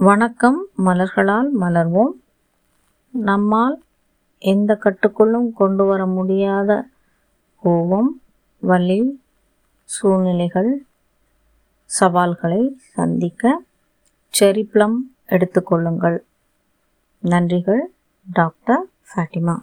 வணக்கம் மலர்களால் மலர்வோம். நம்மால் எந்த கட்டுக்குள்ளும் கொண்டு வர முடியாத கோபம் வலி சூழ்நிலைகள் சவால்களை சந்திக்க செரிப்ளம் எடுத்துக்கொள்ளுங்கள் நன்றிகள் டாக்டர் ஃபாட்டிமா